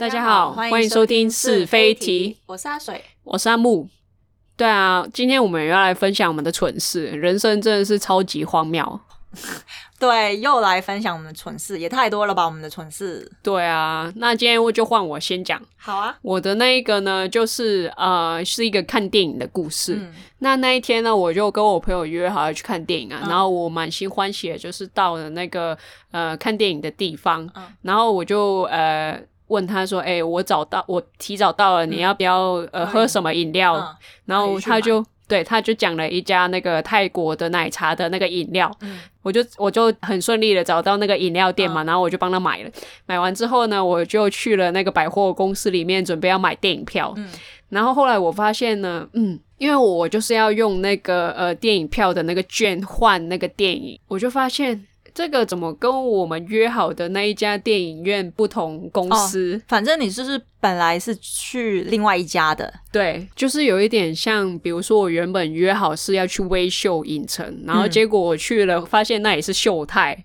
大家好，欢迎收听是非题，我是阿水，我是阿木。对啊，今天我们要来分享我们的蠢事，人生真的是超级荒谬。对，又来分享我们的蠢事，也太多了吧？我们的蠢事。对啊，那今天我就换我先讲。好啊，我的那一个呢，就是呃，是一个看电影的故事。那那一天呢，我就跟我朋友约好要去看电影啊，然后我满心欢喜的就是到了那个呃看电影的地方，然后我就呃问他说：“哎，我找到，我提早到了，你要不要呃喝什么饮料？”然后他就。对，他就讲了一家那个泰国的奶茶的那个饮料，我就我就很顺利的找到那个饮料店嘛，然后我就帮他买了。买完之后呢，我就去了那个百货公司里面准备要买电影票。然后后来我发现呢，嗯，因为我就是要用那个呃电影票的那个券换那个电影，我就发现。这个怎么跟我们约好的那一家电影院不同公司？反正你就是本来是去另外一家的，对，就是有一点像，比如说我原本约好是要去微秀影城，然后结果我去了，发现那也是秀泰。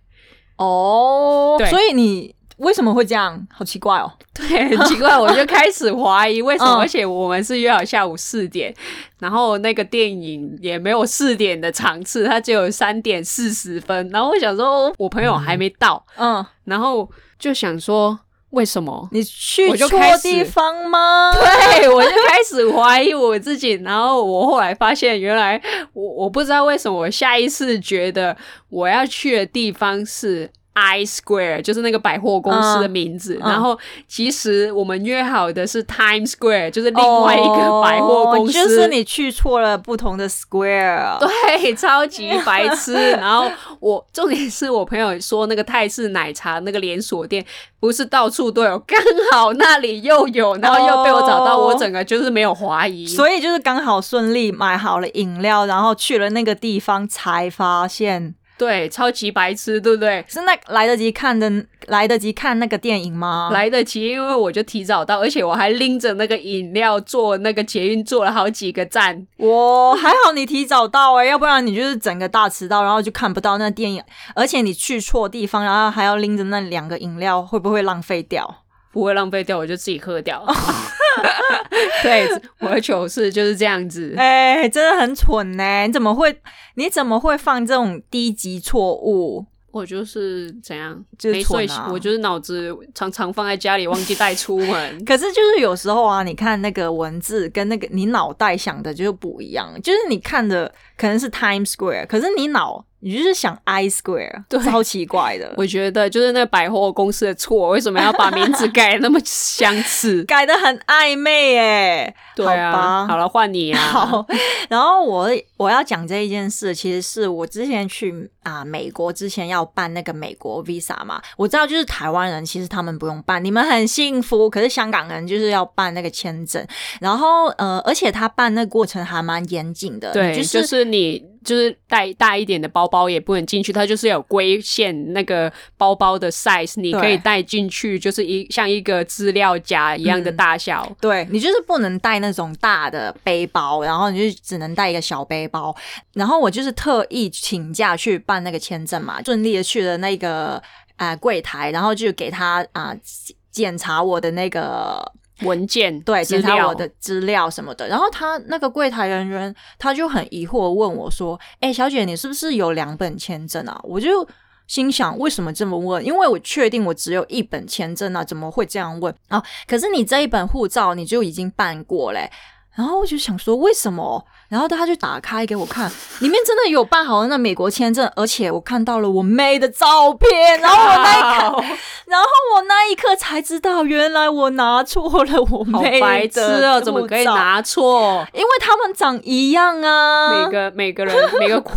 哦，所以你。为什么会这样？好奇怪哦！对，很奇怪，我就开始怀疑为什么。而且我们是约好下午四点，然后那个电影也没有四点的场次，它只有三点四十分。然后我想说，我朋友还没到，嗯，然后就想说，为什么你去错地方吗？对，我就开始怀疑我自己。然后我后来发现，原来我我不知道为什么，我下意识觉得我要去的地方是。I Square 就是那个百货公司的名字，然后其实我们约好的是 Times Square，就是另外一个百货公司，就是你去错了不同的 Square，对，超级白痴。然后我重点是我朋友说那个泰式奶茶那个连锁店不是到处都有，刚好那里又有，然后又被我找到，我整个就是没有怀疑，所以就是刚好顺利买好了饮料，然后去了那个地方才发现。对，超级白痴，对不对？是那来得及看的，来得及看那个电影吗？来得及，因为我就提早到，而且我还拎着那个饮料坐那个捷运坐了好几个站。我还好，你提早到哎，要不然你就是整个大迟到，然后就看不到那电影。而且你去错地方，然后还要拎着那两个饮料，会不会浪费掉？不会浪费掉，我就自己喝掉。对，我的糗事就是这样子。哎，真的很蠢呢！你怎么会？你怎么会犯这种低级错误？我就是怎样，就是我就是脑子常常放在家里，忘记带出门。可是就是有时候啊，你看那个文字跟那个你脑袋想的就不一样，就是你看的可能是 Times Square，可是你脑。你就是想 I Square，对，超奇怪的。我觉得就是那个百货公司的错，为什么要把名字 改那么相似，改的很暧昧哎。对啊，好了，换你啊。好，然后我我要讲这一件事，其实是我之前去啊美国之前要办那个美国 Visa 嘛。我知道就是台湾人其实他们不用办，你们很幸福。可是香港人就是要办那个签证，然后呃，而且他办那过程还蛮严谨的。对，就是你。就是带大一点的包包也不能进去，它就是有规限那个包包的 size，你可以带进去，就是一像一个资料夹一样的大小。对你就是不能带那种大的背包，然后你就只能带一个小背包。然后我就是特意请假去办那个签证嘛，顺利的去了那个啊柜台，然后就给他啊检查我的那个。文件 对，检查我的资料什么的，然后他那个柜台人员他就很疑惑问我说：“哎，小姐，你是不是有两本签证啊？”我就心想，为什么这么问？因为我确定我只有一本签证啊，怎么会这样问啊？可是你这一本护照你就已经办过嘞，然后我就想说为什么？然后他就打开给我看，里面真的有办好的那美国签证，而且我看到了我妹的照片。然后我那一刻，然后我那一刻才知道，原来我拿错了我妹白痴哦，怎么可以拿错？因为他们长一样啊，每个每个人每个国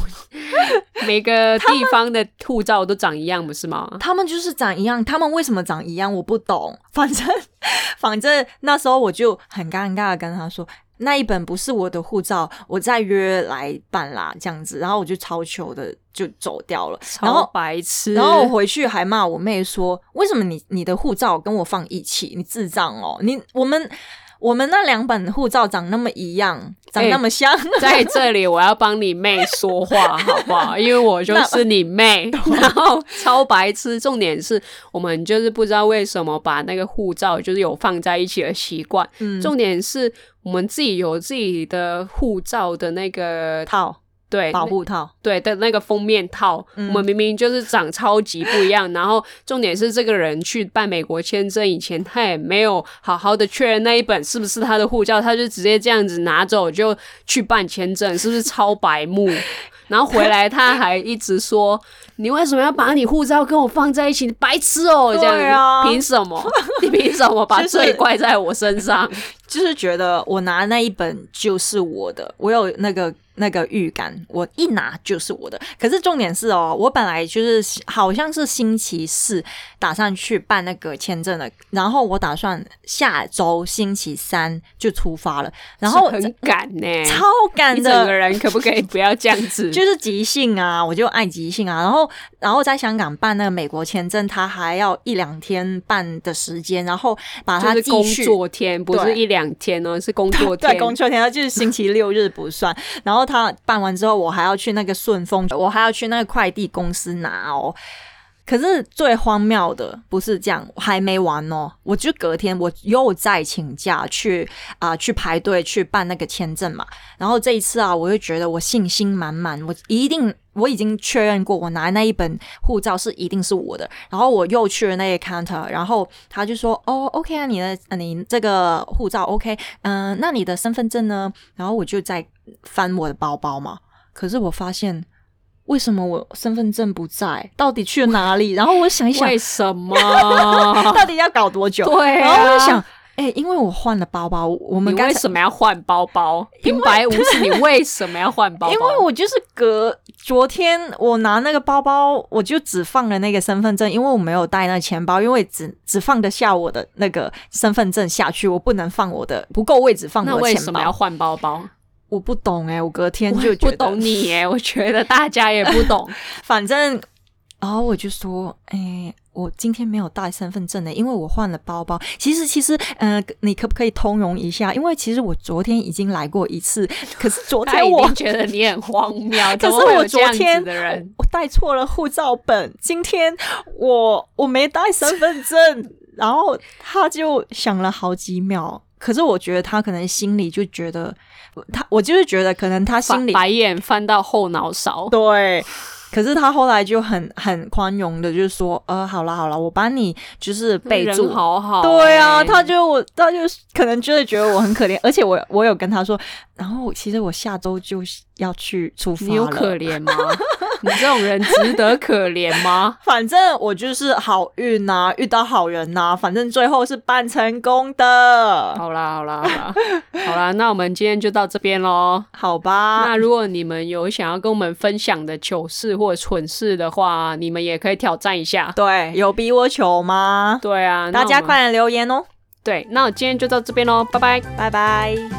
每个 地方的护照都长一样，不是吗？他们就是长一样，他们为什么长一样？我不懂。反正 反正那时候我就很尴尬的跟他说。那一本不是我的护照，我再约来办啦，这样子，然后我就超糗的就走掉了，然后白痴，然后我回去还骂我妹说，为什么你你的护照跟我放一起，你智障哦，你我们我们那两本护照长那么一样，长那么像，在这里我要帮你妹说话，好不好？因为我就是你妹，然后超白痴。重点是我们就是不知道为什么把那个护照就是有放在一起的习惯。嗯，重点是我们自己有自己的护照的那个套。对，保护套，对的那个封面套，我们明明就是长超级不一样。然后重点是，这个人去办美国签证以前，他也没有好好的确认那一本是不是他的护照，他就直接这样子拿走就去办签证，是不是超白目？然后回来他还一直说：“你为什么要把你护照跟我放在一起？你白痴哦！这样凭什么？你凭什么把罪怪在我身上？就是觉得我拿那一本就是我的，我有那个。”那个预感，我一拿就是我的。可是重点是哦，我本来就是好像是星期四打算去办那个签证的，然后我打算下周星期三就出发了。然后很赶呢，超赶的。整个人可不可以不要这样子？就是即兴啊，我就爱即兴啊。然后，然后在香港办那个美国签证，他还要一两天办的时间，然后把它工作天不是一两天哦，是工作天，对，工作天，它就是星期六日不算。然后。他办完之后，我还要去那个顺丰，我还要去那个快递公司拿哦。可是最荒谬的不是这样，还没完哦。我就隔天我又再请假去啊，去排队去办那个签证嘛。然后这一次啊，我就觉得我信心满满，我一定我已经确认过，我拿那一本护照是一定是我的。然后我又去了那个 counter，然后他就说：“哦，OK 啊，你的你这个护照 OK，嗯，那你的身份证呢？”然后我就在翻我的包包嘛，可是我发现。为什么我身份证不在？到底去了哪里？然后我想一想，为什么？到底要搞多久？对，然后我就想，哎，因为我换了包包，我们为什么要换包包？平白无事，你为什么要换包包？因为我就是隔昨天我拿那个包包，我就只放了那个身份证，因为我没有带那钱包，因为只只放得下我的那个身份证下去，我不能放我的不够位置放我的钱包。为什么要换包包？我不懂哎，我隔天就不懂你哎，我觉得大家也不懂。反正，然后我就说，哎，我今天没有带身份证呢，因为我换了包包。其实，其实，嗯，你可不可以通融一下？因为其实我昨天已经来过一次，可是昨天 我觉得你很荒谬。可是我昨天，我带错了护照本。今天我我没带身份证，然后他就想了好几秒。可是我觉得他可能心里就觉得，他我就是觉得可能他心里白眼翻到后脑勺。对，可是他后来就很很宽容的，就是说，呃，好了好了，我帮你就是备注，好好。对啊，他就我他就可能就是觉得我很可怜，而且我我有跟他说，然后其实我下周就要去出发你有可怜吗？你这种人值得可怜吗？反正我就是好运呐，遇到好人呐，反正最后是办成功的。好啦，好啦，好啦，好啦，那我们今天就到这边喽。好吧。那如果你们有想要跟我们分享的糗事或者蠢事的话，你们也可以挑战一下。对，有比我糗吗？对啊，大家快点留言哦。对，那我今天就到这边喽，拜拜，拜拜。